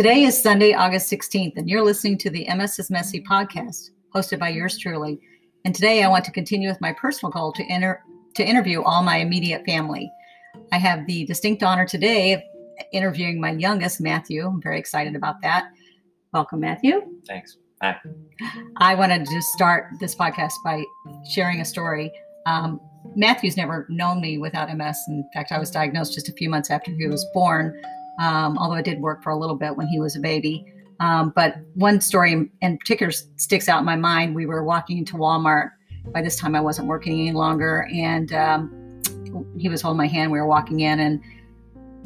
Today is Sunday, August 16th, and you're listening to the MS is Messy podcast, hosted by yours truly. And today I want to continue with my personal goal to enter to interview all my immediate family. I have the distinct honor today of interviewing my youngest, Matthew. I'm very excited about that. Welcome, Matthew. Thanks. Hi. I wanted to start this podcast by sharing a story. Um, Matthew's never known me without MS. In fact, I was diagnosed just a few months after he was born, um, although I did work for a little bit when he was a baby. Um, but one story in particular sticks out in my mind. We were walking into Walmart. By this time, I wasn't working any longer, and um, he was holding my hand. We were walking in, and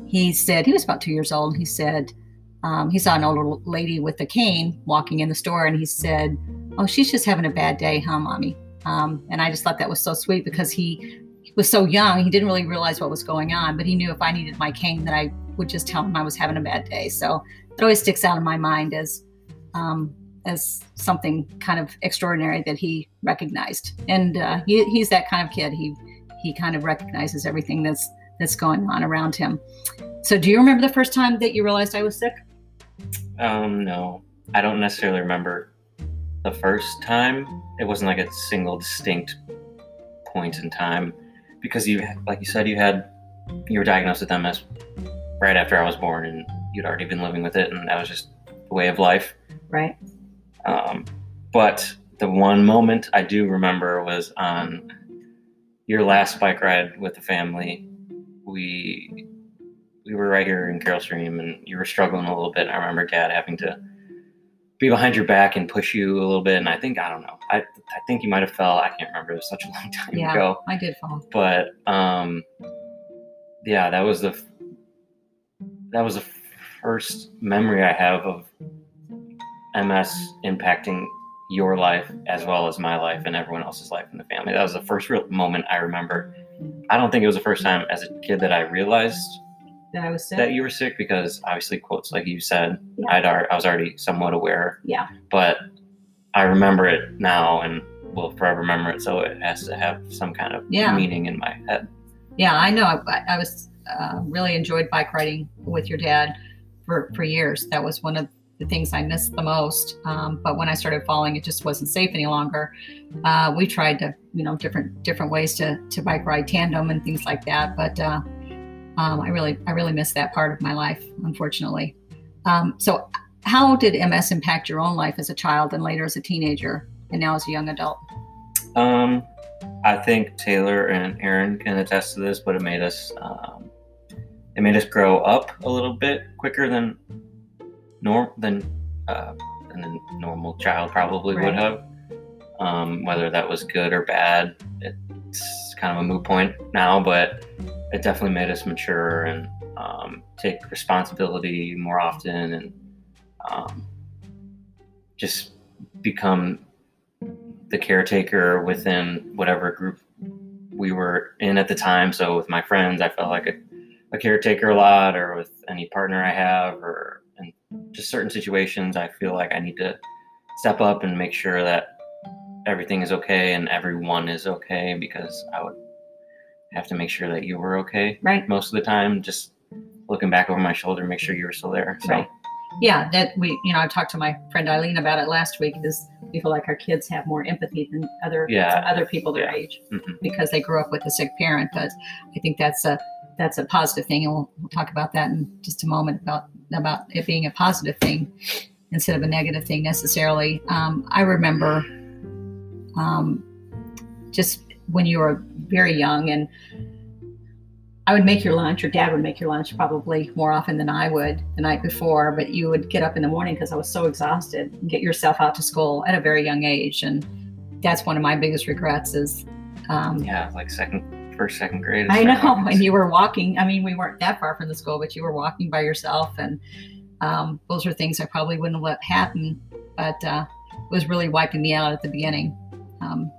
he said, he was about two years old. He said, um, he saw an older lady with a cane walking in the store, and he said, Oh, she's just having a bad day, huh, mommy? Um, and I just thought that was so sweet because he was so young, he didn't really realize what was going on, but he knew if I needed my cane, that I would just tell him I was having a bad day. So it always sticks out in my mind as um, as something kind of extraordinary that he recognized. And uh, he, he's that kind of kid. He he kind of recognizes everything that's that's going on around him. So, do you remember the first time that you realized I was sick? Um, no, I don't necessarily remember the first time. It wasn't like a single distinct point in time because you, like you said, you had you were diagnosed with MS right after I was born, and you'd already been living with it, and that was just the way of life. Right. Um, but the one moment I do remember was on your last bike ride with the family. We we were right here in Carol Stream, and you were struggling a little bit. I remember Dad having to be behind your back and push you a little bit. And I think I don't know. I I think you might have fell. I can't remember. It was such a long time yeah, ago. I did fall. But um, yeah, that was the that was the first memory I have of MS impacting your life as well as my life and everyone else's life in the family. That was the first real moment I remember. I don't think it was the first time as a kid that I realized that I was sick. that you were sick because obviously quotes like you said, Yeah. I'd ar- I was already somewhat aware, yeah. but I remember it now and will forever remember it. So it has to have some kind of Yeah. meaning in my head. Yeah, I know. I, I was uh, really enjoyed bike riding with your dad for, for years. That was one of the things I missed the most. Um, but when I started falling, it just wasn't safe any longer. Uh, we tried to, you know, different different ways to to bike ride tandem and things like that. But uh, um, I really I really missed that part of my life, unfortunately. Um, so, how did MS impact your own life as a child and later as a teenager and now as a young adult? Um, I think Taylor and Aaron can attest to this, but it made us um, it made us grow up a little bit quicker than norm than uh, than a normal child probably Right. would have. Um, whether that was good or bad, it's kind of a moot point now, but it definitely made us mature and um, take responsibility more often and um, just become the caretaker within whatever group we were in at the time. So with my friends, I felt like a, caretaker a lot, or with any partner I have, or in just certain situations, I feel like I need to step up and make sure that everything is okay and everyone is okay because I would have to make sure that you were okay Right. most of the time. Just looking back over my shoulder, make sure you were still there. So Right. yeah that we you know i talked to my friend eileen about it last week is we feel like our kids have more empathy than other Yeah. other people their Yeah. age mhm. because they grew up with a sick parent but i think that's a that's a positive thing and we'll, we'll talk about that in just a moment about about it being a positive thing instead of a negative thing necessarily um, i remember um, just when you were very young and I would make your lunch, or dad would make your lunch probably more often than I would the night before, but you would get up in the morning because I was so exhausted and get yourself out to school at a very young age. And that's one of my biggest regrets is, um, yeah, like second, first, second grade. I know, and you were walking. I mean, we weren't that far from the school, but you were walking by yourself. And um, those are things I probably wouldn't let happen, but uh, it was really wiping me out at the beginning. Um,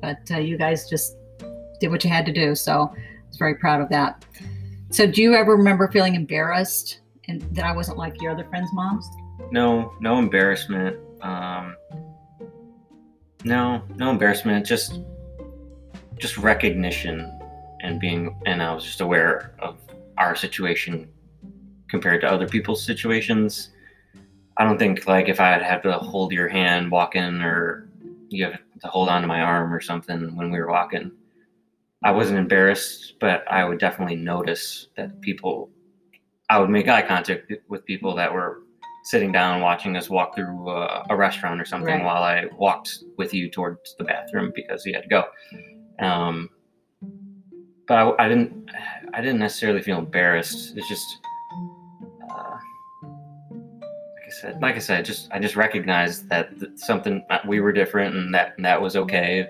but uh, you guys just did what you had to do. So I was very proud of that. So, do you ever remember feeling embarrassed and that I wasn't like your other friends' moms? no no embarrassment um no no embarrassment just just recognition and being and i was just aware of our situation compared to other people's situations I don't think like if I had have to hold your hand walking or you have to hold on to my arm or something when we were walking. I wasn't embarrassed, but I would definitely notice that people, I would make eye contact with people that were sitting down watching us walk through a, a restaurant or something Right. while I walked with you towards the bathroom because you had to go. Um, but I, I didn't, I didn't necessarily feel embarrassed. It's just, uh, like I said, like I said, just I just recognized that th- something uh, we were different and that and that was okay,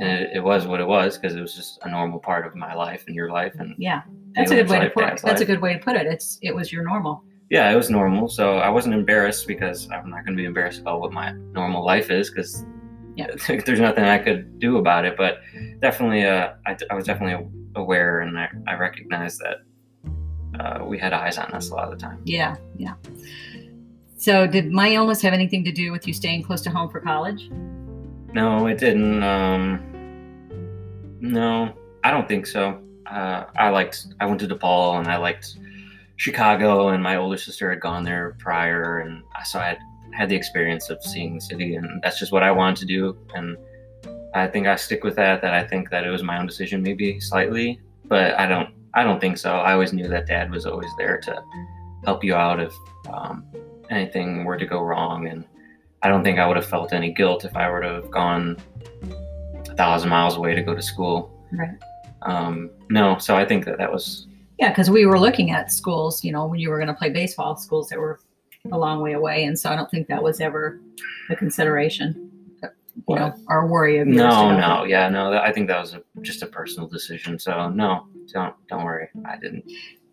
and it, it was what it was because it was just a normal part of my life and your life and Yeah, that's a good way to put it. That's a good way to put it. It's it was your normal. yeah, it was normal. So I wasn't embarrassed because I'm not going to be embarrassed about what my normal life is because Yeah. there's nothing I could do about it. But definitely, uh, I, I was definitely aware and I, I recognized that uh, we had eyes on us a lot of the time. Yeah, yeah. So, did my illness have anything to do with you staying close to home for college? No, it didn't. Um, no, I don't think so. Uh, I liked. I went to DePaul, and I liked Chicago, and my older sister had gone there prior, and I so I had had the experience of seeing the city, and that's just what I wanted to do. And I think I stick with that. That I think that it was my own decision, maybe slightly, but I don't. I don't think so. I always knew that Dad was always there to help you out if um, anything were to go wrong, and I don't think I would have felt any guilt if I were to have gone a thousand miles away to go to school. Right. Um, no, so I think that that was Yeah, because we were looking at schools, you know, when you were going to play baseball, schools that were a long way away, and so I don't think that was ever a consideration, you know, a worry of yours. no, no, yeah, no. that- I think that was a, just a personal decision. So no, don't don't worry. I didn't.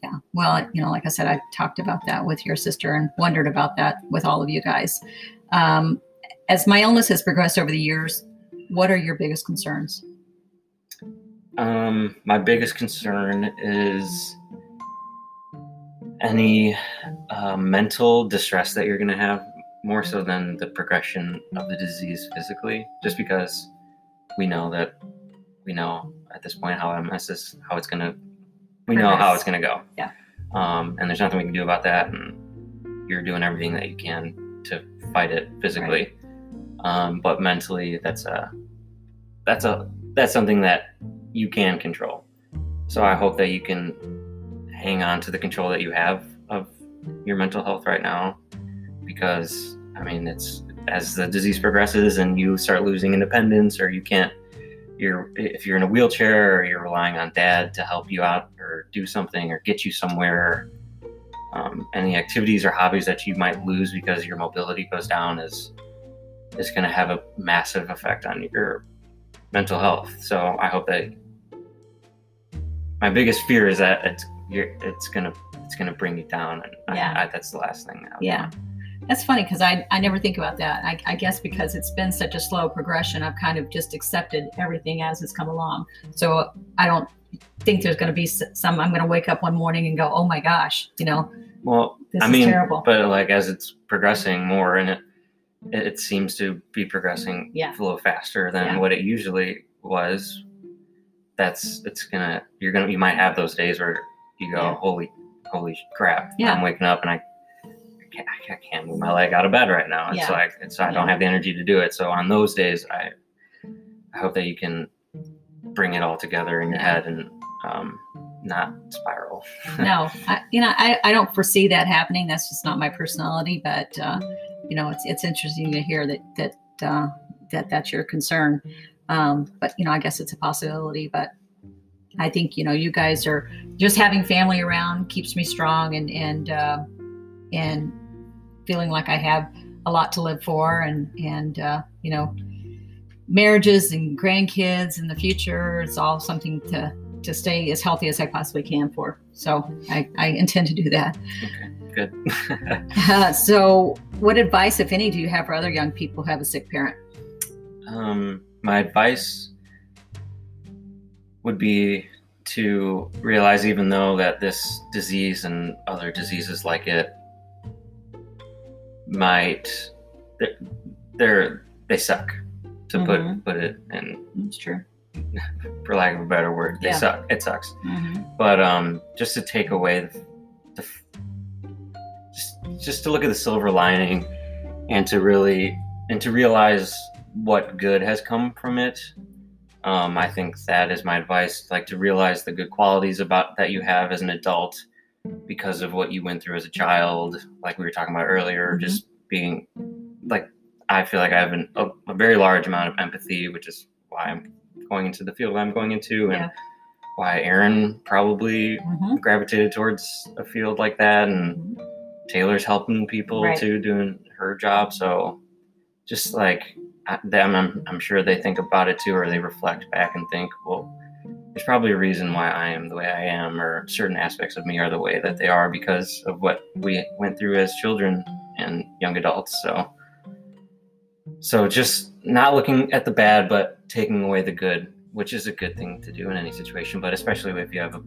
Yeah. Well, you know, like I said, I talked about that with your sister and wondered about that with all of you guys. Um, as my illness has progressed over the years, what are your biggest concerns? Um, my biggest concern is any uh, mental distress that you're going to have more so than the progression of the disease physically, just because we know that we know at this point how MS is, how it's going to, we know how it's going to go. Yeah. Um, and there's nothing we can do about that. And you're doing everything that you can to fight it physically. Um, but mentally, that's a, that's a, that's something that you can control. So I hope that you can hang on to the control that you have of your mental health right now because I mean it's as the disease progresses and you start losing independence or you can't you're if you're in a wheelchair or you're relying on dad to help you out or do something or get you somewhere um, any activities or hobbies that you might lose because your mobility goes down is is going to have a massive effect on your mental health. So I hope that my biggest fear is that it's you're, it's gonna it's gonna bring you down, and Yeah. I, I, that's the last thing. Yeah. want. That's funny because I, I never think about that. I, I guess because it's been such a slow progression, I've kind of just accepted everything as it's come along. So I don't think there's going to be some, I'm going to wake up one morning and go, oh my gosh, you know, Well, this I is mean, terrible. but like as it's progressing more, and it it, seems to be progressing Yeah. a little faster than Yeah. what it usually was. That's it's gonna you're gonna you might have those days where you go Yeah. holy holy crap Yeah. I'm waking up and I can't, I can't move my leg out of bed right now. It's Yeah. like it's I don't have the energy to do it. So on those days, I I hope that you can bring it all together in your head and um, not spiral. no, I, you know, I, I don't foresee that happening. That's just not my personality. But uh, you know, it's it's interesting to hear that that uh, that that's your concern. Um, but you know, I guess it's a possibility. But I think you know, you guys are just having family around keeps me strong and and uh, and feeling like I have a lot to live for, and and uh, you know, marriages and grandkids in the future. It's all something to to stay as healthy as I possibly can for. So I, I intend to do that. Okay, good. Uh, so, what advice, if any, do you have for other young people who have a sick parent? um, my advice would be to realize even though that this disease and other diseases like it might they're, they're they suck to Mhm. put put it in It's true. for lack of a better word they Yeah. suck it sucks Mhm. but um just to take away the, the just just to look at the silver lining and to really and to realize what good has come from it. Um, I think that is my advice, like to realize the good qualities about that you have as an adult because of what you went through as a child, like we were talking about earlier, Mhm. just being like I feel like I have an, a, a very large amount of empathy, which is why I'm going into the field I'm going into, and Yeah. why Aaron probably Mhm. gravitated towards a field like that, and Taylor's helping people Right. too, doing her job. So just like them, I'm, I'm sure they think about it too, or they reflect back and think, well, there's probably a reason why I am the way I am, or certain aspects of me are the way that they are because of what we went through as children and young adults. So, so just not looking at the bad, but taking away the good, which is a good thing to do in any situation, but especially if you have a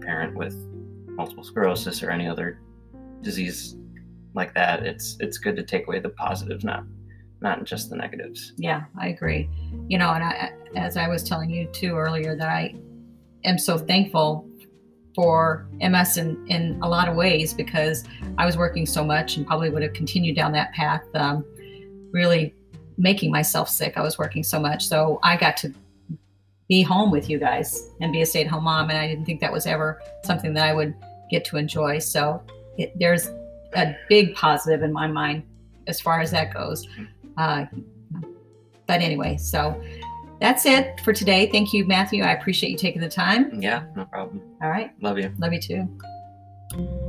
parent with multiple sclerosis or any other disease like that, it's it's good to take away the positives, not not just the negatives. Yeah, I agree. You know, and I, as I was telling you too earlier, that I am so thankful for MS in, in a lot of ways because I was working so much and probably would have continued down that path, um, really making myself sick. I was working so much. So I got to be home with you guys and be a stay at home mom. And I didn't think that was ever something that I would get to enjoy. So it, there's a big positive in my mind as far as that goes. Uh, but anyway, so that's it for today. Thank you, Matthew. I appreciate you taking the time. Yeah, no problem. All right. Love you. Love you too.